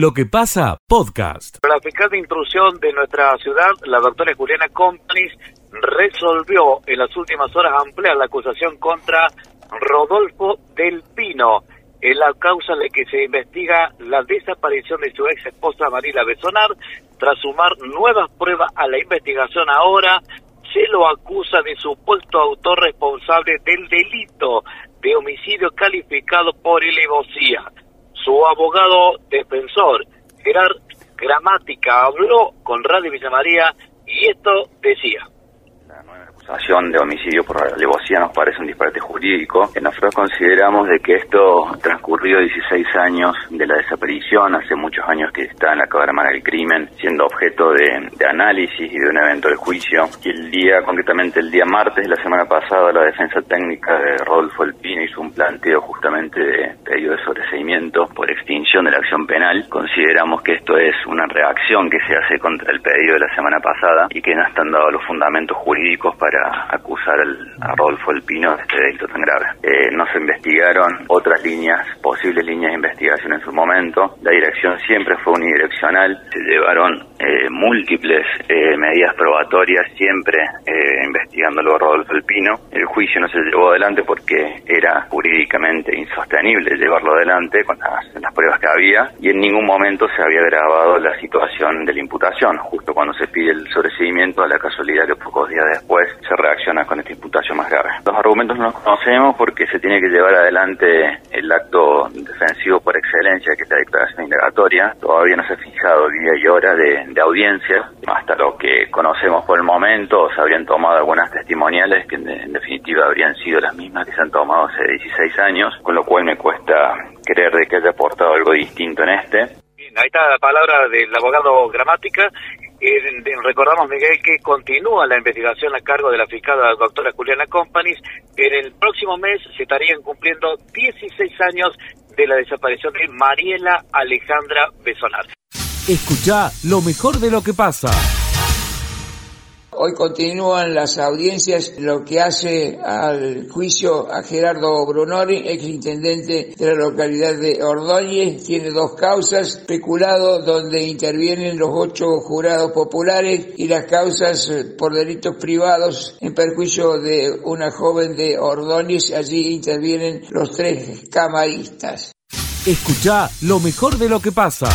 Lo que pasa, podcast. La fiscal de intrusión de nuestra ciudad, la doctora Juliana Companies, resolvió en las últimas horas ampliar la acusación contra Rodolfo del Pino en la causa de que se investiga la desaparición de su ex esposa Marila Besonar. Tras sumar nuevas pruebas a la investigación ahora, se lo acusa de supuesto autor responsable del delito de homicidio calificado por elevosía su abogado defensor, Gerard Gramática, habló con Radio Villa María y esto decía de homicidio por alevosía nos parece un disparate jurídico. Nosotros consideramos de que esto transcurrido 16 años de la desaparición, hace muchos años que está en la cámara crimen, siendo objeto de, análisis y de un evento de juicio. Y el día, concretamente el día martes de la semana pasada, la defensa técnica de Rodolfo Elpino hizo un planteo justamente de pedido de sobreseimiento por extinción de la acción penal. Consideramos que esto es una reacción que se hace contra el pedido de la semana pasada y que no están dados los fundamentos jurídicos para acusar al, a Rodolfo Pino de este delito tan grave. Eh, no se investigaron otras líneas, posibles líneas de investigación en su momento. La dirección siempre fue unidireccional. Se llevaron eh, múltiples eh, medidas probatorias, siempre investigándolo a Rodolfo Pino. El juicio no se llevó adelante porque era jurídicamente insostenible llevarlo adelante con las, pruebas que había y en ningún momento se había grabado la situación de la imputación. Justo cuando se pide el sobreseguimiento, a la casualidad que pocos días después se reacciona con esta imputación más grave. Los argumentos no los conocemos porque se tiene que llevar adelante el acto defensivo por excelencia, que es la declaración indagatoria. Todavía no se ha fijado día y hora de, audiencia. Hasta lo que conocemos por el momento, se habrían tomado algunas testimoniales que en, definitiva habrían sido las mismas que se han tomado hace 16 años, con lo cual me cuesta creer de que haya aportado algo distinto en este. ahí está la palabra del abogado Gramática recordamos, Miguel, que continúa la investigación a cargo de la fiscal la doctora Juliana Companies. En el próximo mes se estarían cumpliendo 16 años de la desaparición de Mariela Alejandra Besonar. Escucha lo mejor de lo que pasa. Hoy continúan las audiencias, lo que hace al juicio a Gerardo Brunori, ex intendente de la localidad de Ordóñez. Tiene dos causas, peculado donde intervienen los ocho jurados populares y las causas eh, por delitos privados en perjuicio de una joven de Ordóñez. Allí intervienen los tres camaristas. Escucha lo mejor de lo que pasa.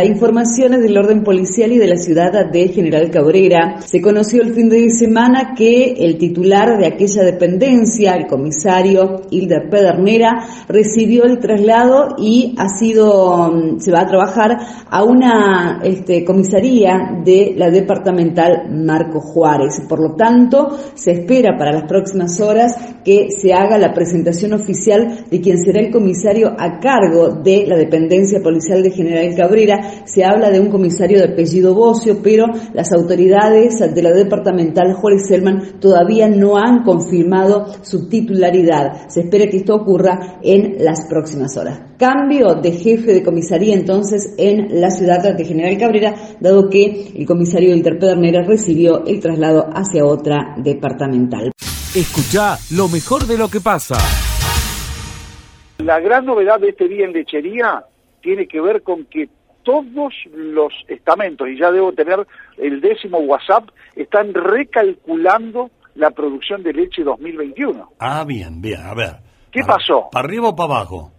Informaciones del orden policial y de la ciudad de General Cabrera. Se conoció el fin de semana que el titular de aquella dependencia, el comisario Hilder Pedernera, recibió el traslado y ha sido, mm, se va a trabajar a una este, comisaría de la departamental Marco Juárez. Por lo tanto, se espera para las próximas horas que se haga la presentación oficial de quien será el comisario a cargo de la dependencia policial de General Cabrera se habla de un comisario de apellido Bocio, pero las autoridades de la departamental Juárez Selman todavía no han confirmado su titularidad. Se espera que esto ocurra en las próximas horas. Cambio de jefe de comisaría entonces en la ciudad de General Cabrera, dado que el comisario Interpedernera recibió el traslado hacia otra departamental. Escucha lo mejor de lo que pasa. La gran novedad de este día en lechería tiene que ver con que todos los estamentos, y ya debo tener el décimo WhatsApp, están recalculando la producción de leche 2021. Ah, bien, bien, a ver. ¿Qué pasó? ¿Para arriba o para abajo?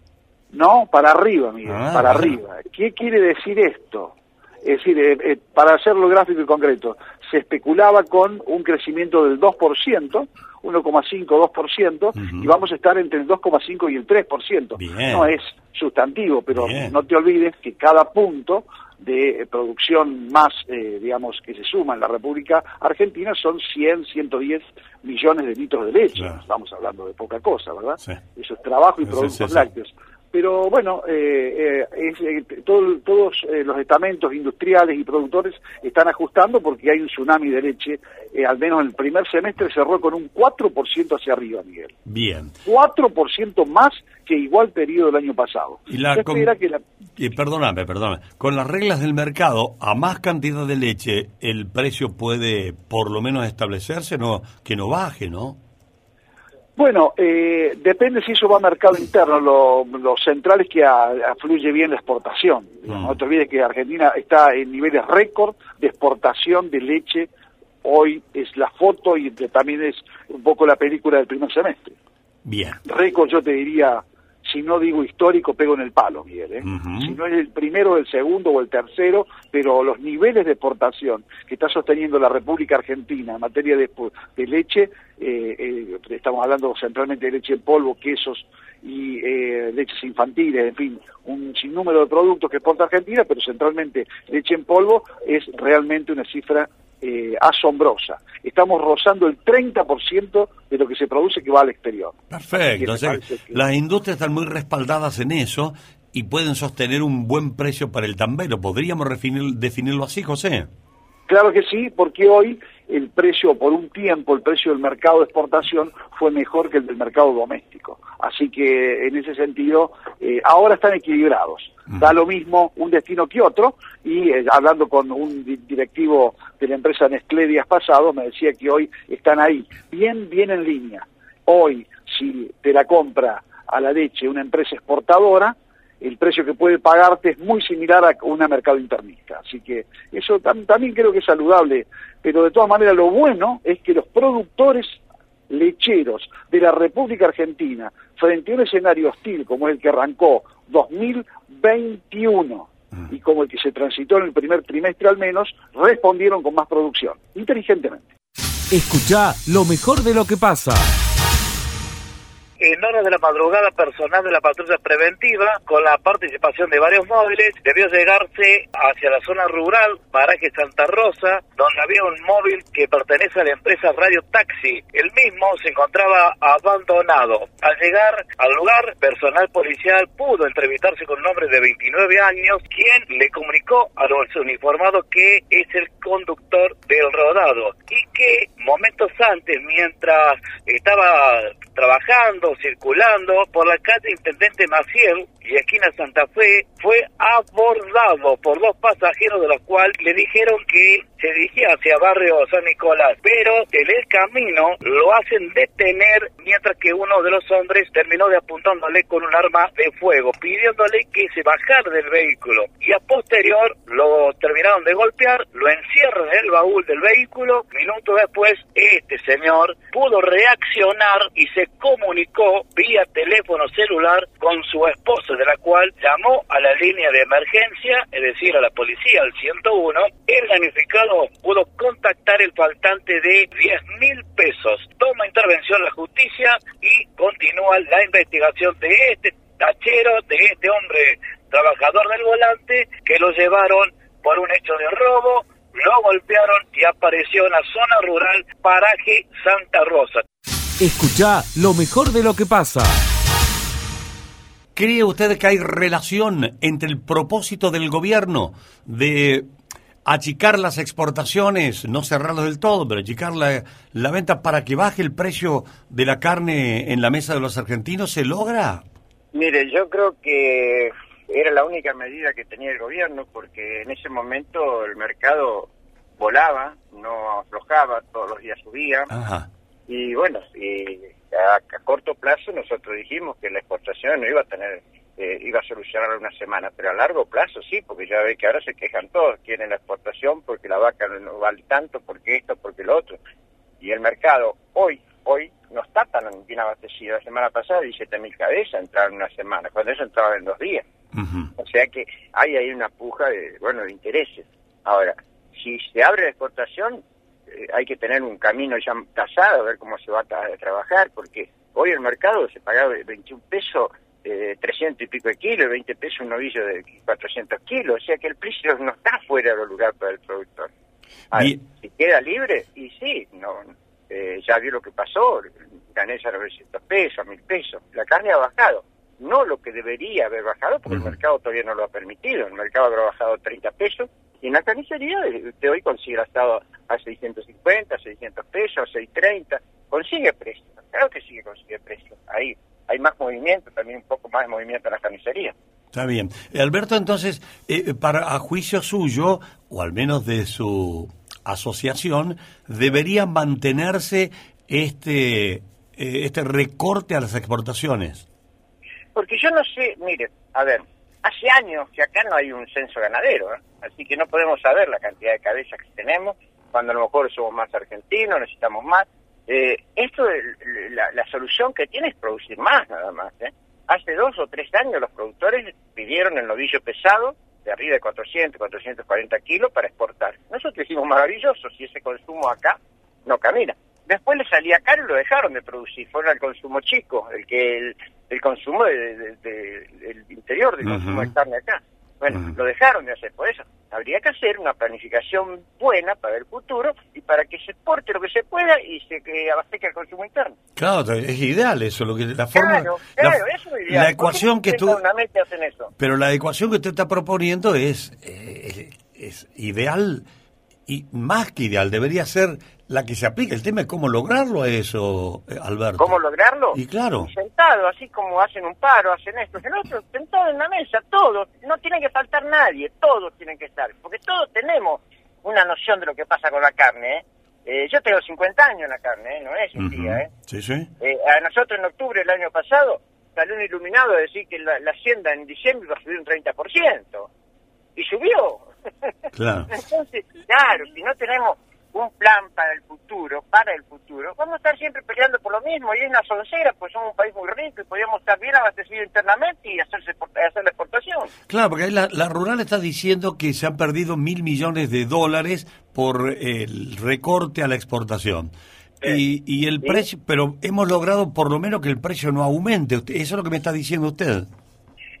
No, para arriba, Miguel, ah, para arriba. ¿Qué quiere decir esto? Es decir, eh, eh, para hacerlo gráfico y concreto, se especulaba con un crecimiento del 2%, 1,5, 2%, y vamos a estar entre el 2,5 y el 3%. No es sustantivo, pero no te olvides que cada punto de producción más, eh, digamos, que se suma en la República Argentina son 100, 110 millones de litros de leche. Estamos hablando de poca cosa, ¿verdad? Eso es trabajo y productos lácteos pero bueno, eh, eh, eh todos los estamentos industriales y productores están ajustando porque hay un tsunami de leche, al menos en el primer semestre cerró con un 4% hacia arriba, Miguel. Bien. 4% más que igual periodo del año pasado. Y la, perdóname, perdóname, con las reglas del mercado, a más cantidad de leche, el precio puede por lo menos establecerse, no que no baje, ¿no? Bueno, eh, depende si eso va a mercado interno. Lo, lo central es que afluye bien la exportación. No te olvides que Argentina está en niveles récord de exportación de leche. Hoy es la foto y también es un poco la película del primer semestre. Bien. Récord yo te diría si no digo histórico, pego en el palo, Miguel. ¿eh? Si no es el primero, el segundo o el tercero, pero los niveles de exportación que está sosteniendo la República Argentina en materia de, de leche, eh, eh, estamos hablando centralmente de leche en polvo, quesos y eh, leches infantiles, en fin, un sinnúmero de productos que exporta Argentina, pero centralmente leche en polvo es realmente una cifra eh, asombrosa. Estamos rozando el 30% de lo que se produce que va al exterior. Perfecto. Las industrias están muy respaldadas en eso y pueden sostener un buen precio para el tambero. ¿Podríamos definirlo así, José? Claro que sí, porque hoy el precio, por un tiempo, el precio del mercado de exportación fue mejor que el del mercado doméstico. Así que en ese sentido, eh, ahora están equilibrados. Da lo mismo un destino que otro, y eh, hablando con un directivo de la empresa Nestlé días pasados, me decía que hoy están ahí, bien, bien en línea. Hoy, si te la compra a la leche una empresa exportadora, el precio que puede pagarte es muy similar a una mercado internista. Así que eso también creo que es saludable, pero de todas maneras lo bueno es que los productores lecheros de la República Argentina, frente a un escenario hostil como el que arrancó 2021 y como el que se transitó en el primer trimestre al menos, respondieron con más producción, inteligentemente. Escucha lo mejor de lo que pasa en horas de la madrugada personal de la patrulla preventiva, con la participación de varios móviles, debió llegarse hacia la zona rural, paraje Santa Rosa, donde había un móvil que pertenece a la empresa Radio Taxi. El mismo se encontraba abandonado. Al llegar al lugar, personal policial pudo entrevistarse con un hombre de 29 años, quien le comunicó a los uniformados que es el conductor del rodado y que momentos antes, mientras estaba trabajando, circulando por la calle Intendente Maciel y esquina Santa Fe, fue abordado por dos pasajeros de los cuales le dijeron que se dirigía hacia barrio San Nicolás, pero en el camino lo hacen detener mientras que uno de los hombres terminó de apuntándole con un arma de fuego, pidiéndole que se bajara del vehículo. Y a posterior lo terminaron de golpear, lo encierran en el baúl del vehículo, minutos después este señor pudo reaccionar y se comunicó vía teléfono celular con su esposa, de la cual llamó a la línea de emergencia, es decir, a la policía, al 101. El damnificado pudo contactar el faltante de 10 mil pesos. Toma intervención la justicia y continúa la investigación de este tachero, de este hombre trabajador del volante, que lo llevaron por un hecho de robo, lo golpearon y apareció en la zona rural Paraje Santa Rosa. Escucha lo mejor de lo que pasa. ¿Cree usted que hay relación entre el propósito del gobierno de achicar las exportaciones, no cerrarlas del todo, pero achicar la, la, venta para que baje el precio de la carne en la mesa de los argentinos, ¿se logra? Mire, yo creo que era la única medida que tenía el gobierno porque en ese momento el mercado volaba, no aflojaba, todos los días subía. Ajá y bueno, y a, corto plazo nosotros dijimos que la exportación no iba a tener, eh, iba a solucionar una semana, pero a largo plazo sí, porque ya ve que ahora se quejan todos, quieren la exportación porque la vaca no vale tanto, porque esto, porque lo otro. Y el mercado hoy, hoy no está tan bien abastecido. La semana pasada 17.000 cabezas entraron en una semana, cuando eso entraba en dos días. O sea que hay ahí una puja de, bueno, de intereses. Ahora, si se abre la exportación, hay que tener un camino ya tasado, a ver cómo se va a trabajar, porque hoy el mercado se paga 21 pesos, eh, 300 y pico de kilos, 20 pesos un novillo de 400 kilos, o sea que el precio no está fuera del lugar para el productor. si queda libre, y sí, no eh, ya vio lo que pasó, gané ya 900 pesos, 1000 pesos, la carne ha bajado, no lo que debería haber bajado, porque el mercado todavía no lo ha permitido, el mercado habrá bajado 30 pesos, y en la carnicería usted hoy consigue el asado a 650, 600 pesos, 630, consigue precio, claro que sigue consigue precio. Ahí hay más movimiento, también un poco más de movimiento en la carnicería. Está bien. Alberto, entonces, eh, para a juicio suyo, o al menos de su asociación, debería mantenerse este eh, este recorte a las exportaciones? Porque yo no sé, mire, a ver, hace años que acá no hay un censo ganadero, ¿eh? así que no podemos saber la cantidad de cabezas que tenemos, cuando a lo mejor somos más argentinos, necesitamos más. Eh, esto, la, la, solución que tiene es producir más nada más. ¿eh? Hace dos o tres años los productores pidieron el novillo pesado de arriba de 400, 440 kilos para exportar. Nosotros decimos maravilloso si ese consumo acá no camina. Después le salía caro y lo dejaron de producir. Fueron al consumo chico, el que el, consumo de, del interior del consumo de carne acá. Bueno, lo dejaron de hacer por eso. Habría que hacer una planificación buena para el futuro y para que se exporte lo que se pueda y se que abastezca el consumo interno. Claro, es ideal eso, lo que la forma claro, claro, eso es ideal. La ecuación que tú hacen eso? Pero la ecuación que usted está proponiendo es eh, es ideal y más que ideal, debería ser la que se aplica. El tema es cómo lograrlo a eso, eh, Alberto. ¿Cómo lograrlo? Y claro. Sentado, así como hacen un paro, hacen esto, hacen otro, sentado en la mesa, todos, no tiene que faltar nadie, todos tienen que estar, porque todos tenemos una noción de lo que pasa con la carne, ¿eh? eh yo tengo 50 años en la carne, ¿eh? no es un día, ¿eh? Sí, sí. Eh, a nosotros en octubre del año pasado salió un iluminado a decir que la, la hacienda en diciembre iba a subir un 30%. Y subió. Claro. Entonces, claro, si no tenemos un plan para el futuro, para el futuro, vamos a estar siempre peleando por lo mismo y es una soncera, pues somos un país muy rico y podríamos estar bien abastecidos internamente y hacerse, hacer la exportación. Claro, porque ahí la, rural está diciendo que se han perdido mil millones de dólares por el recorte a la exportación. y, y, el precio, pero hemos logrado por lo menos que el precio no aumente. Eso es lo que me está diciendo usted.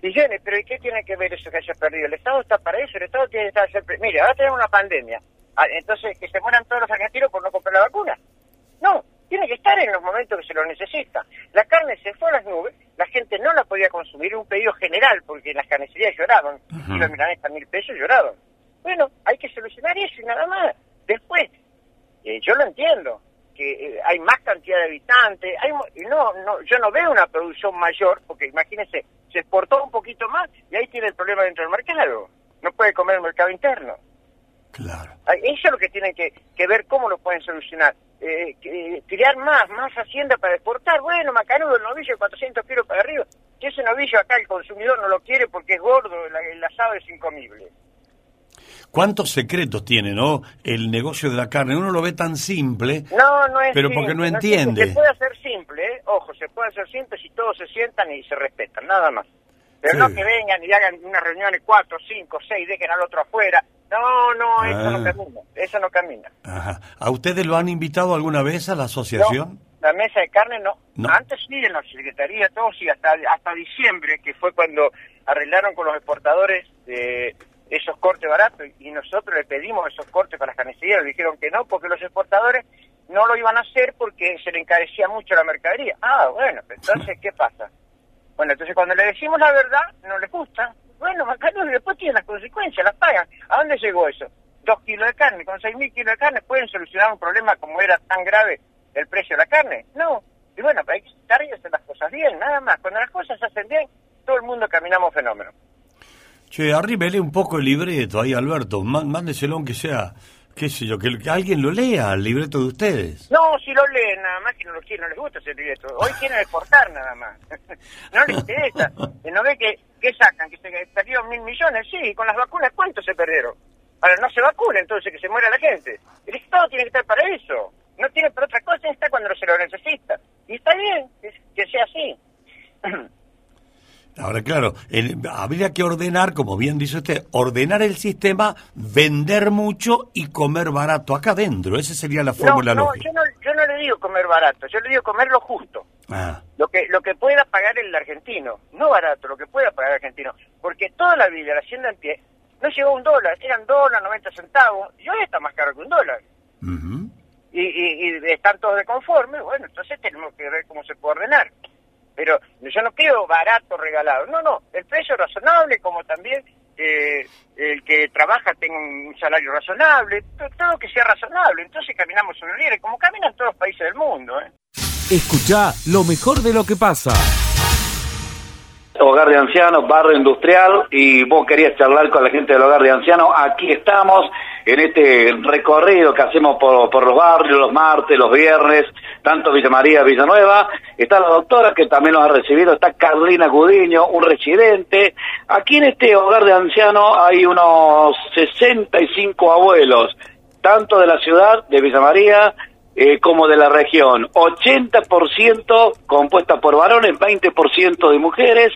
Y pero ¿y qué tiene que ver eso que haya perdido? El Estado está para eso, el Estado tiene que estar siempre... Mire, ahora tenemos una pandemia, entonces que se mueran todos los argentinos por no comprar la vacuna. No, tiene que estar en los momentos que se lo necesita. La carne se fue a las nubes, la gente no la podía consumir, un pedido general, porque las carnicerías lloraban, y los milanesas mil pesos lloraban. Bueno, hay que solucionar eso y nada más. Después, eh, yo lo entiendo, que eh, hay más cantidad de habitantes, hay, no, no, yo no veo una producción mayor, porque imagínense, se exportó un poquito más y ahí tiene el problema dentro del mercado. No puede comer el mercado interno. Claro. Eso es lo que tienen que, ver cómo lo pueden solucionar. Eh, criar más, más hacienda para exportar. Bueno, macanudo, el novillo de 400 kilos para arriba. Que ese novillo acá el consumidor no lo quiere porque es gordo, el asado es incomible. ¿Cuántos secretos tiene, no? El negocio de la carne. Uno lo ve tan simple. No, no es Pero porque no entiende. se puede hacer simple, ¿eh? Ojo, se puede hacer simple si todos se sientan y se respetan, nada más. Pero no que vengan y hagan unas reuniones cuatro, cinco, seis, dejen al otro afuera. No, no, eso no ah. camina. Eso no camina. Ajá. ¿A ustedes lo han invitado alguna vez a la asociación? la mesa de carne no. Antes sí, en la Secretaría, todos sí, hasta, hasta diciembre, que fue cuando arreglaron con los exportadores de esos cortes baratos y nosotros le pedimos esos cortes para las carnicerías, le dijeron que no, porque los exportadores no lo iban a hacer porque se le encarecía mucho la mercadería. Ah, bueno, entonces, ¿qué pasa? Bueno, entonces cuando le decimos la verdad, no les gusta. Bueno, y después tienen las consecuencias, las pagan. ¿A dónde llegó eso? Dos kilos de carne, con seis mil kilos de carne, ¿pueden solucionar un problema como era tan grave el precio de la carne? No. Y bueno, hay que estar y hacer las cosas bien, nada más. Cuando las cosas se hacen bien, todo el mundo caminamos fenómeno. Che, arríbele un poco el libreto ahí, Alberto. Mándeselo aunque sea, qué sé yo, que, alguien lo lea, el libreto de ustedes. No, si lo leen, nada más que no lo quieren, no les gusta ese libreto. Hoy quieren exportar nada más. no les interesa. ¿No ve que, que sacan? ¿Que se perdieron mil millones? Sí, con las vacunas, ¿cuántos se perdieron? Ahora, no se vacuna, entonces que se muera la gente. El Estado tiene que estar para eso. No tiene para otra cosa, está cuando se lo necesita. Y está bien que sea así. Ahora, claro, habría que ordenar, como bien dice usted, ordenar el sistema, vender mucho y comer barato acá adentro. Esa sería la fórmula no, lógica. Yo no, no le digo comer barato, yo le digo comer lo justo. Ah. Lo que lo que pueda pagar el argentino, no barato, lo que pueda pagar el argentino. Porque toda la vida la hacienda en pie no llegó a un dólar, eran dólar, 90 centavos, y hoy está más caro que un dólar. y, y, y están todos de conforme, bueno, entonces tenemos que ver cómo se puede ordenar pero yo no quiero barato regalado, no, no, el precio razonable como también eh, el que trabaja tenga un salario razonable, todo, que sea razonable, entonces caminamos sobre el como caminan todos los países del mundo. ¿eh? Escucha lo mejor de lo que pasa. hogar de ancianos, barrio industrial, y vos querías charlar con la gente del hogar de ancianos, aquí estamos en este recorrido que hacemos por, por los barrios, los martes, los viernes, tanto Villa María, Villanueva, está la doctora que también nos ha recibido, está Carlina Gudiño, un residente. Aquí en este hogar de ancianos hay unos 65 abuelos, tanto de la ciudad de Villa María eh, como de la región. 80% compuesta por varones, 20% de mujeres.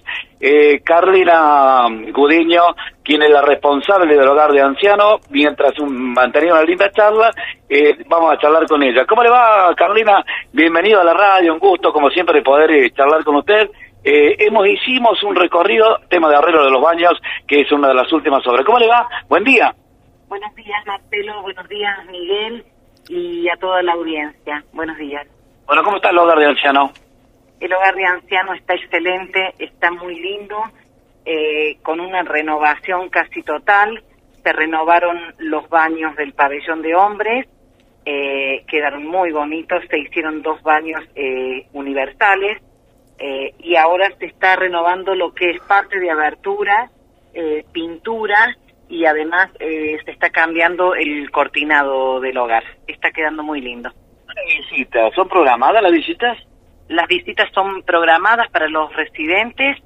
Eh, Carlina Gudiño, quien es la responsable del hogar de ancianos, mientras mantenía una linda charla, eh, vamos a charlar con ella. ¿Cómo le va, Carlina? Bienvenido a la radio, un gusto, como siempre, poder eh, charlar con usted. Eh, hemos hicimos un recorrido, tema de arreglo de los baños, que es una de las últimas obras. ¿Cómo le va? Buen día. Buenos días, Marcelo. Buenos días, Miguel y a toda la audiencia. Buenos días. Bueno, ¿cómo está el hogar de anciano? El hogar de anciano está excelente, está muy lindo, eh, con una renovación casi total. Se renovaron los baños del pabellón de hombres, eh, quedaron muy bonitos, se hicieron dos baños eh, universales y ahora se está renovando lo que es parte de abertura, pintura y además eh, se está cambiando el cortinado del hogar. Está quedando muy lindo. ¿Visitas? ¿Son programadas las visitas? Las visitas son programadas para los residentes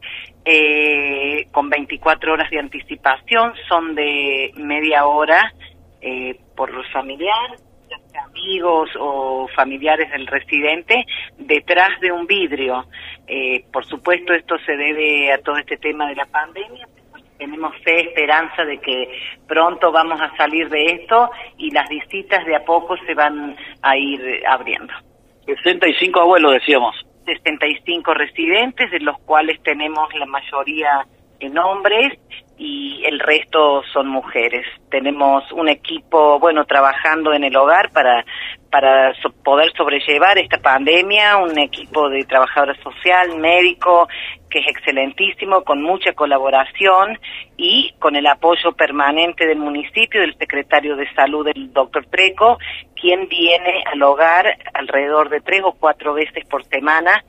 eh, con 24 horas de anticipación, son de media hora eh, por familiar, amigos o familiares del residente, detrás de un vidrio. Eh, por supuesto, esto se debe a todo este tema de la pandemia, tenemos fe, esperanza de que pronto vamos a salir de esto y las visitas de a poco se van a ir abriendo. 65 abuelos, decíamos. 65 residentes, de los cuales tenemos la mayoría en hombres y el resto son mujeres. Tenemos un equipo, bueno, trabajando en el hogar para para poder sobrellevar esta pandemia, un equipo de trabajadora social, médico, que es excelentísimo, con mucha colaboración y con el apoyo permanente del municipio, del secretario de salud, del doctor Treco, quien viene al hogar alrededor de tres o cuatro veces por semana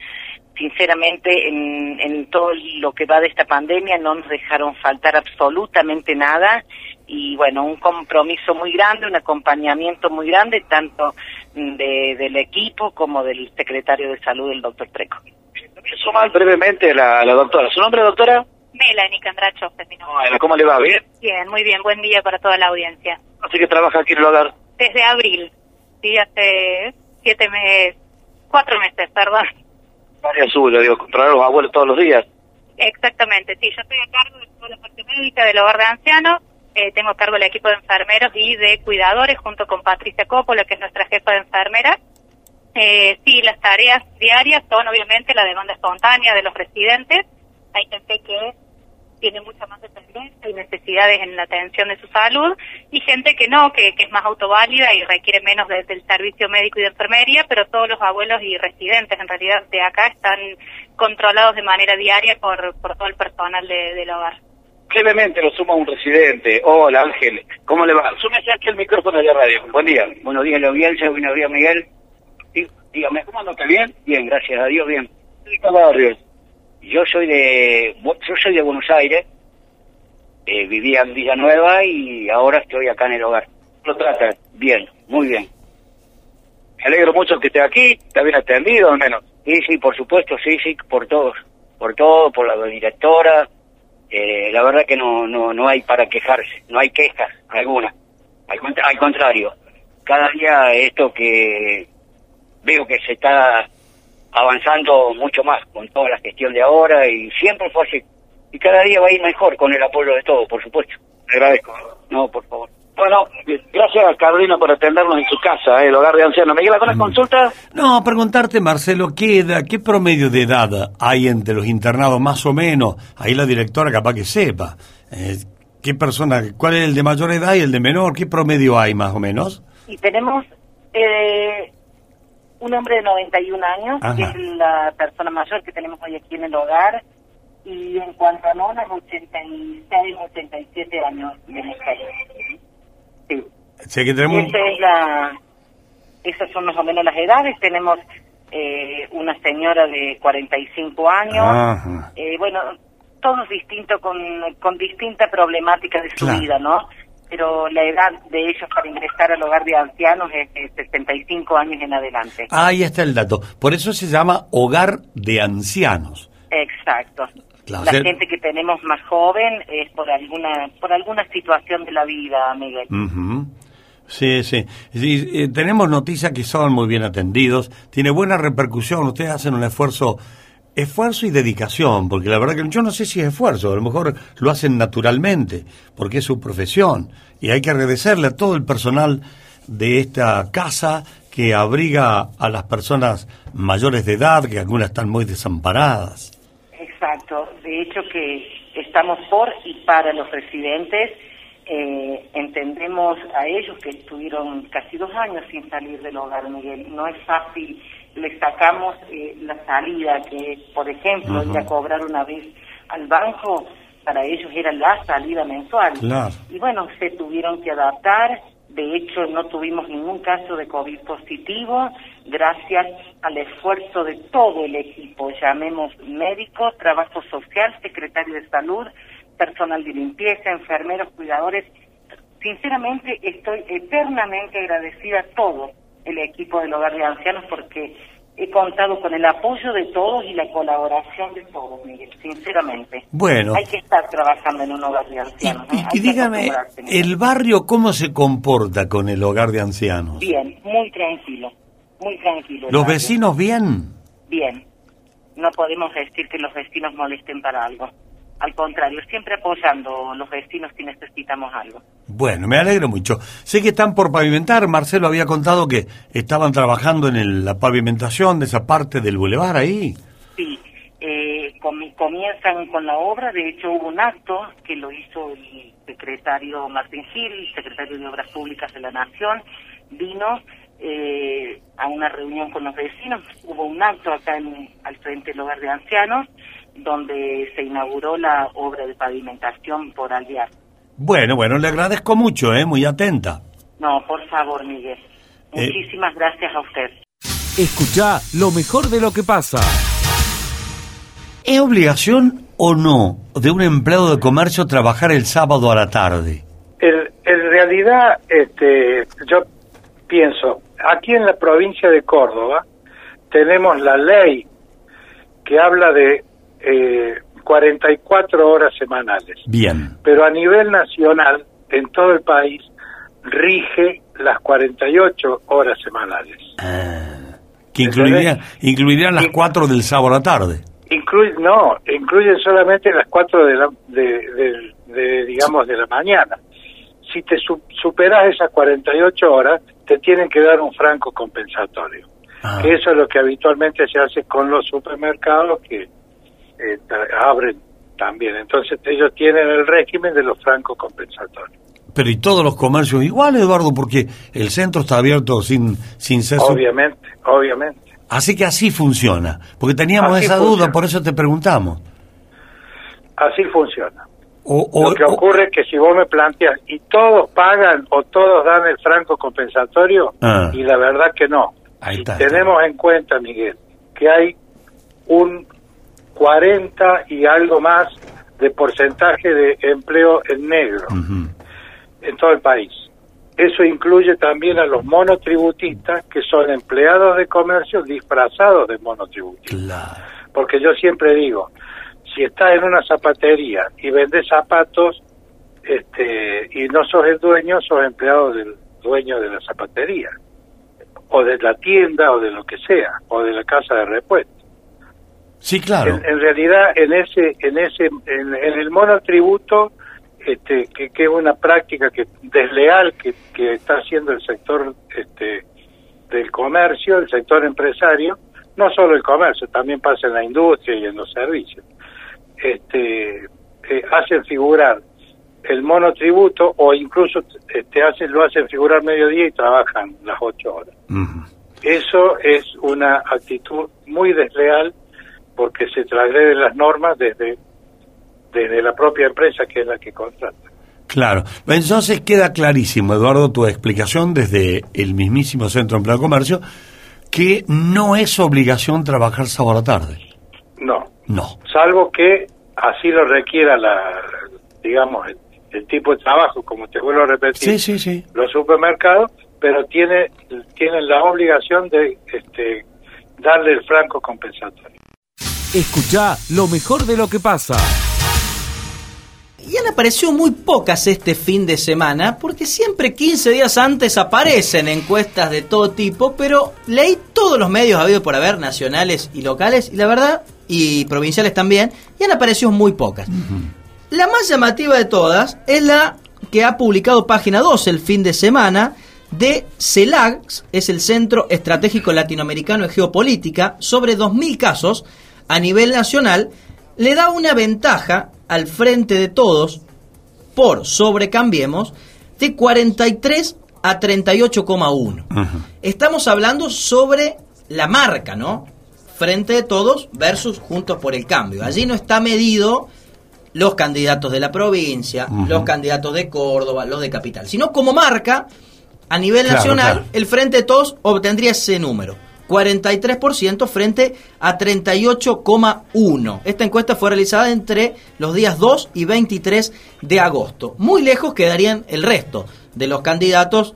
sinceramente en, en, todo lo que va de esta pandemia no nos dejaron faltar absolutamente nada y bueno, un compromiso muy grande, un acompañamiento muy grande tanto de, del equipo como del secretario de salud, el doctor Treco. mal brevemente la, la doctora. ¿Su nombre, doctora? Melanie Candracho, ¿Cómo le va? ¿Bien? Bien, muy bien. Buen día para toda la audiencia. Así que trabaja aquí en el hogar. Desde abril. Sí, hace siete meses, cuatro meses, perdón área suya, digo, controlar a los abuelos todos los días. Exactamente, sí, yo estoy a cargo de toda la parte médica del hogar de ancianos, eh, tengo a cargo el equipo de enfermeros y de cuidadores junto con Patricia Coppola, que es nuestra jefa de enfermeras. Eh, sí, las tareas diarias son obviamente la demanda espontánea de los residentes. Hay gente que tiene mucha más dependencia y necesidades en la atención de su salud, y gente que no, que, es más autoválida y requiere menos del servicio médico y de enfermería, pero todos los abuelos y residentes en realidad de acá están controlados de manera diaria por, por todo el personal del hogar. Brevemente lo suma un residente. Hola Ángel, ¿cómo le va? Súmese aquí el micrófono de la radio. Buen día. Buenos días, la audiencia. Buenos días, Miguel. dígame, ¿cómo anda bien? Bien, gracias a Dios, bien. ¿Qué barrio? Yo soy de yo soy de Buenos Aires, eh, vivía en Villanueva y ahora estoy acá en el hogar. ¿Lo trata? Bien, muy bien. Me alegro mucho que esté aquí, está bien atendido al menos. Sí, sí, por supuesto, sí, sí, por todos, por todo, por la directora. Eh, la verdad que no, no, no hay para quejarse, no hay quejas alguna. Al, al contrario, cada día esto que veo que se está avanzando mucho más con toda la gestión de ahora y siempre fue así. Y cada día va a ir mejor con el apoyo de todos, por supuesto. Le agradezco. No, por favor. Bueno, gracias a Carolina por atendernos en su casa, ¿eh? el hogar de ancianos. ¿Miguel, alguna mm. consulta? No, preguntarte, Marcelo, ¿qué, edad, ¿qué promedio de edad hay entre los internados más o menos? Ahí la directora capaz que sepa. Eh, ¿Qué persona, cuál es el de mayor edad y el de menor? ¿Qué promedio hay más o menos? Y tenemos eh, un hombre de 91 años, que es la persona mayor que tenemos hoy aquí en el hogar, y en cuanto a nonas, 86, 87 años de Sí. Sí, que tenemos... es la, esas son más o menos las edades. Tenemos eh, una señora de 45 años. Eh, bueno, todos distintos con, con distinta problemática de su vida, ¿no? Pero la edad de ellos para ingresar al hogar de ancianos es de 65 años en adelante. Ahí está el dato. Por eso se llama hogar de ancianos. Exacto. la gente que tenemos más joven es por alguna por alguna situación de la vida, Miguel. Sí, sí. Eh, tenemos noticias que son muy bien atendidos, tiene buena repercusión, ustedes hacen un esfuerzo esfuerzo y dedicación, porque la verdad que yo no sé si es esfuerzo, a lo mejor lo hacen naturalmente, porque es su profesión, y hay que agradecerle a todo el personal de esta casa que abriga a las personas mayores de edad, que algunas están muy desamparadas. Exacto, de hecho que estamos por y para los residentes, eh, entendemos a ellos que estuvieron casi dos años sin salir del hogar, Miguel, no es fácil le sacamos eh, la salida, que por ejemplo ir a cobrar una vez al banco, para ellos era la salida mensual. Y bueno, se tuvieron que adaptar, de hecho no tuvimos ningún caso de COVID positivo, gracias al esfuerzo de todo el equipo, llamemos médico, trabajo social, secretario de salud, personal de limpieza, enfermeros, cuidadores. Sinceramente estoy eternamente agradecida a todos el equipo del hogar de ancianos porque he contado con el apoyo de todos y la colaboración de todos, Miguel, sinceramente. Bueno. Hay que estar trabajando en un hogar de ancianos. Y, ¿eh? dígame, ¿el barrio cómo se comporta con el hogar de ancianos? Bien, muy tranquilo, muy tranquilo. ¿Los vecinos bien? Bien. No podemos decir que los vecinos molesten para algo. Al contrario, siempre apoyando los vecinos si necesitamos algo. Bueno, me alegro mucho. Sé que están por pavimentar. Marcelo había contado que estaban trabajando en la pavimentación de esa parte del bulevar ahí. Sí, eh, comienzan con la obra. De hecho, hubo un acto que lo hizo el secretario Martín Gil, secretario de Obras Públicas de la Nación. Vino eh, a una reunión con los vecinos. Hubo un acto acá en, al frente del hogar de ancianos donde se inauguró la obra de pavimentación por Alvear. Bueno, bueno, le agradezco mucho, ¿eh? Muy atenta. No, por favor, Miguel. Eh, Muchísimas gracias a usted. Escucha lo mejor de lo que pasa. ¿Es obligación o no de un empleado de comercio trabajar el sábado a la tarde? en realidad, este, yo pienso, aquí en la provincia de Córdoba tenemos la ley que habla de eh, 44 horas semanales. Bien. Pero a nivel nacional, en todo el país, rige las 48 horas semanales. Ah, que incluirían, incluirían las 4 del sábado a la tarde. Incluye, no, incluyen solamente las 4 de, la, de, digamos, de la mañana. Si te superas esas 48 horas, te tienen que dar un franco compensatorio. Ah. Eso es lo que habitualmente se hace con los supermercados que eh, abren también. Entonces ellos tienen el régimen de los francos compensatorios. Pero ¿y todos los comercios igual, Eduardo? Porque el centro está abierto sin, sin cese. Obviamente, obviamente. Así que así funciona. Porque teníamos esa duda, por eso te preguntamos. Así funciona. Lo que ocurre es que si vos me planteas y todos pagan o todos dan el franco compensatorio, ah. y la verdad que no. Ahí tenemos en cuenta, Miguel, que hay un 40 y algo más de porcentaje de empleo en negro en todo el país. Eso incluye también a los monotributistas, que son empleados de comercio disfrazados de monotributistas. Porque yo siempre digo, si estás en una zapatería y vendes zapatos este, y no sos el dueño, sos empleado del dueño de la zapatería, o de la tienda, o de lo que sea, o de la casa de repuesto. Sí, claro. En, realidad, en ese, en ese, en, el monotributo, este, que, que, es una práctica que desleal que, que está haciendo el sector este, del comercio, el sector empresario, no solo el comercio, también pasa en la industria y en los servicios. Este, eh, hacen figurar el monotributo o incluso este, hacen, lo hacen figurar mediodía y trabajan las ocho horas. Eso es una actitud muy desleal porque se de las normas desde, desde la propia empresa que es la que contrata. Claro, entonces queda clarísimo, Eduardo, tu explicación desde el mismísimo Centro de Empleo de Comercio, que no es obligación trabajar sábado a la tarde. No. No. Salvo que así lo requiera la, digamos, el, tipo de trabajo, como te vuelvo a repetir, los supermercados, pero tiene, tienen la obligación de este, darle el franco compensatorio. Escucha lo mejor de lo que pasa. Y han aparecido muy pocas este fin de semana, porque siempre 15 días antes aparecen encuestas de todo tipo, pero leí todos los medios habido por haber, nacionales y locales, y la verdad, y provinciales también, y han aparecido muy pocas. La más llamativa de todas es la que ha publicado Página 2 el fin de semana de CELAX, es el Centro Estratégico Latinoamericano de Geopolítica, sobre 2.000 casos a nivel nacional, le da una ventaja al frente de todos por sobrecambiemos de 43 a 38,1. Estamos hablando sobre la marca, ¿no? Frente de todos versus Juntos por el Cambio. Allí no está medido los candidatos de la provincia, los candidatos de Córdoba, los de Capital, sino como marca a nivel nacional, el Frente de Todos obtendría ese número. 43% frente a 38,1. Esta encuesta fue realizada entre los días 2 y 23 de agosto. Muy lejos quedarían el resto de los candidatos.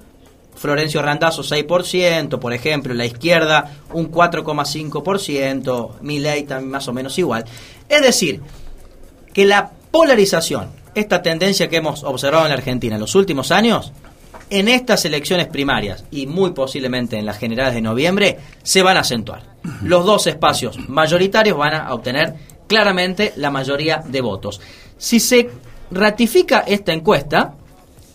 Florencio Randazzo 6%, por ejemplo, la izquierda un 4,5%, Milei también más o menos igual. Es decir, que la polarización, esta tendencia que hemos observado en la Argentina en los últimos años, en estas elecciones primarias y muy posiblemente en las generales de noviembre se van a acentuar. Los dos espacios mayoritarios van a obtener claramente la mayoría de votos. Si se ratifica esta encuesta,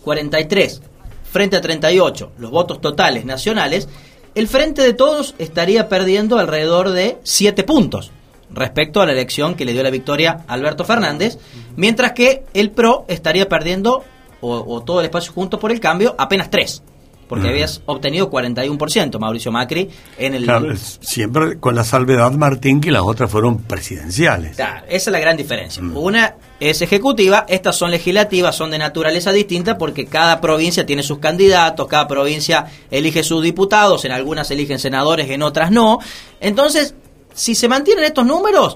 43 frente a 38, los votos totales nacionales, el Frente de Todos estaría perdiendo alrededor de 7 puntos respecto a la elección que le dio la victoria a Alberto Fernández, mientras que el PRO estaría perdiendo o, todo el espacio junto por el cambio, apenas tres porque habías obtenido 41% Mauricio Macri en el... Claro, siempre con la salvedad, Martín, que las otras fueron presidenciales. Claro, esa es la gran diferencia. Mm. Una es ejecutiva, estas son legislativas, son de naturaleza distinta porque cada provincia tiene sus candidatos, cada provincia elige sus diputados, en algunas eligen senadores, en otras no. Entonces, si se mantienen estos números,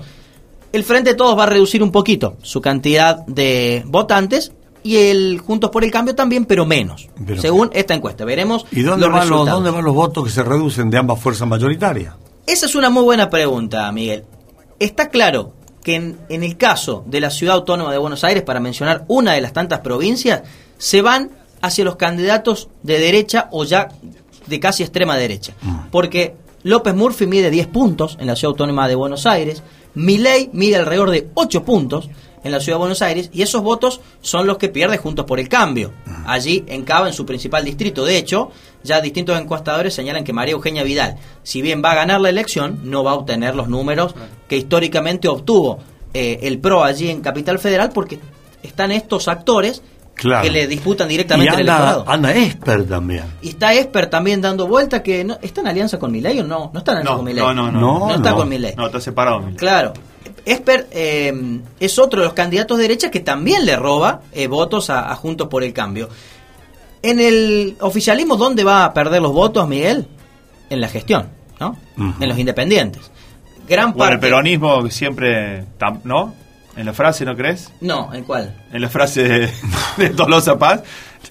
el Frente de Todos va a reducir un poquito su cantidad de votantes y el Juntos por el Cambio también, pero menos, según esta encuesta. Veremos. ¿Y dónde, van los, dónde van los votos que se reducen de ambas fuerzas mayoritarias? Esa es una muy buena pregunta, Miguel. Está claro que en, en, el caso de la Ciudad Autónoma de Buenos Aires, para mencionar una de las tantas provincias, se van hacia los candidatos de derecha o ya de casi extrema derecha. Mm. Porque López Murphy mide 10 puntos en la Ciudad Autónoma de Buenos Aires, Milei mide alrededor de 8 puntos, en la ciudad de Buenos Aires y esos votos son los que pierde Juntos por el Cambio. Allí en Cava, en su principal distrito. De hecho, ya distintos encuestadores señalan que María Eugenia Vidal, si bien va a ganar la elección, no va a obtener los números que históricamente obtuvo eh, el PRO allí en Capital Federal porque están estos actores que le disputan directamente el electorado. Ana Esper también. Y está Esper también dando vuelta que no, está en alianza con Milei o no? No está en alianza con Milei. No, no, no. No, está con Milei. No, está separado. Claro. Esper eh, es otro de los candidatos de derecha que también le roba eh, votos a, Juntos por el Cambio. En el oficialismo, ¿dónde va a perder los votos, Miguel? En la gestión, ¿no? En los independientes. Gran parte... el peronismo siempre, ¿no? ¿En la frase, no crees? No, ¿en cuál? En la frase de, de Tolosa Paz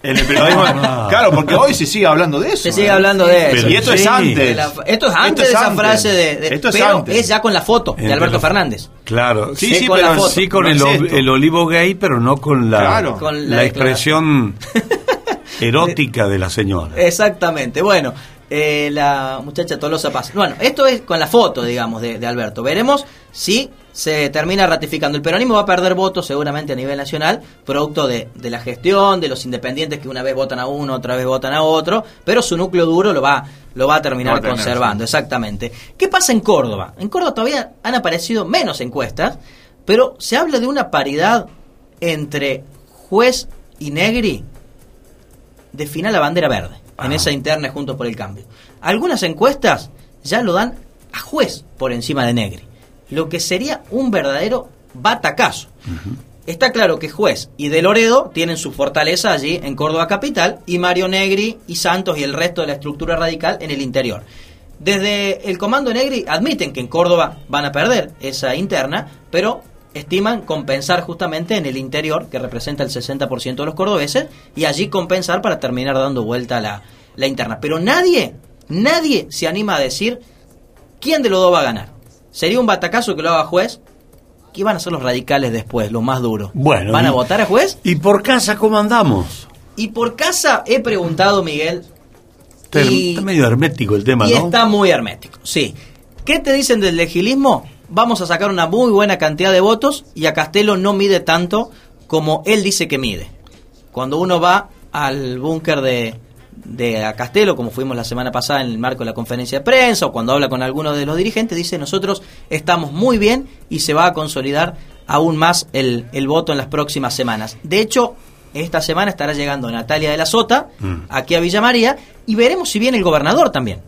el periodismo. Claro, porque hoy se sigue hablando de eso. Se sigue ¿eh? hablando de eso. Y esto es antes. esto es antes de esa frase de. esto es pero es ya con la foto de Alberto Fernández. Claro, sí, sí, con pero sí con el, el, olivo gay, pero no con la, con la, expresión erótica de la señora. Exactamente. Bueno, eh, la muchacha Tolosa Paz. Bueno, esto es con la foto, digamos, de, de Alberto. Veremos si se termina ratificando. El peronismo va a perder votos seguramente a nivel nacional, producto de, la gestión, de los independientes que una vez votan a uno, otra vez votan a otro, pero su núcleo duro lo va, lo va a terminar conservando, exactamente. ¿Qué pasa en Córdoba? En Córdoba todavía han aparecido menos encuestas, pero se habla de una paridad entre juez y negri de final a bandera verde, en esa interna Juntos por el Cambio. Algunas encuestas ya lo dan a juez por encima de negri lo que sería un verdadero batacazo. Está claro que Juez y De Loredo tienen su fortaleza allí en Córdoba Capital y Mario Negri y Santos y el resto de la estructura radical en el interior. Desde el Comando Negri admiten que en Córdoba van a perder esa interna, pero estiman compensar justamente en el interior, que representa el 60% de los cordobeses, y allí compensar para terminar dando vuelta la, la interna. Pero nadie, nadie se anima a decir quién de los dos va a ganar. Sería un batacazo que lo haga juez. ¿Qué van a hacer los radicales después, lo más duro? Bueno, ¿Van a votar a juez? ¿Y por casa cómo andamos? Y por casa he preguntado, Miguel. está medio hermético el tema, y ¿no? Está muy hermético, sí. ¿Qué te dicen del legilismo? Vamos a sacar una muy buena cantidad de votos y a Castelo no mide tanto como él dice que mide. Cuando uno va al búnker de, de a Castelo, como fuimos la semana pasada en el marco de la conferencia de prensa, o cuando habla con algunos de los dirigentes, dice nosotros estamos muy bien y se va a consolidar aún más el, el voto en las próximas semanas. De hecho, esta semana estará llegando Natalia de la Sota, mm. aquí a Villa María, y veremos si viene el gobernador también.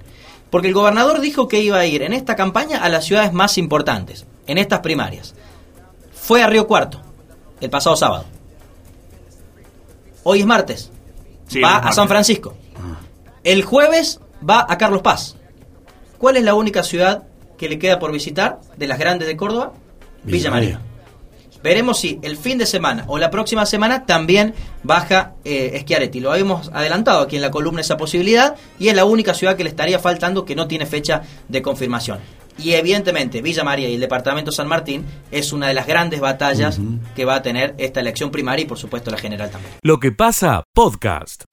Porque el gobernador dijo que iba a ir en esta campaña a las ciudades más importantes, en estas primarias. Fue a Río Cuarto, el pasado sábado. Hoy es martes. Va a San Francisco. Ah. El jueves va a Carlos Paz. ¿Cuál es la única ciudad que le queda por visitar de las grandes de Córdoba? Villa, María. Veremos si el fin de semana o la próxima semana también baja eh, Schiaretti. Lo habíamos adelantado aquí en la columna esa posibilidad y es la única ciudad que le estaría faltando que no tiene fecha de confirmación. Y evidentemente Villa María y el departamento San Martín es una de las grandes batallas que va a tener esta elección primaria y por supuesto la general también. Lo que pasa, podcast.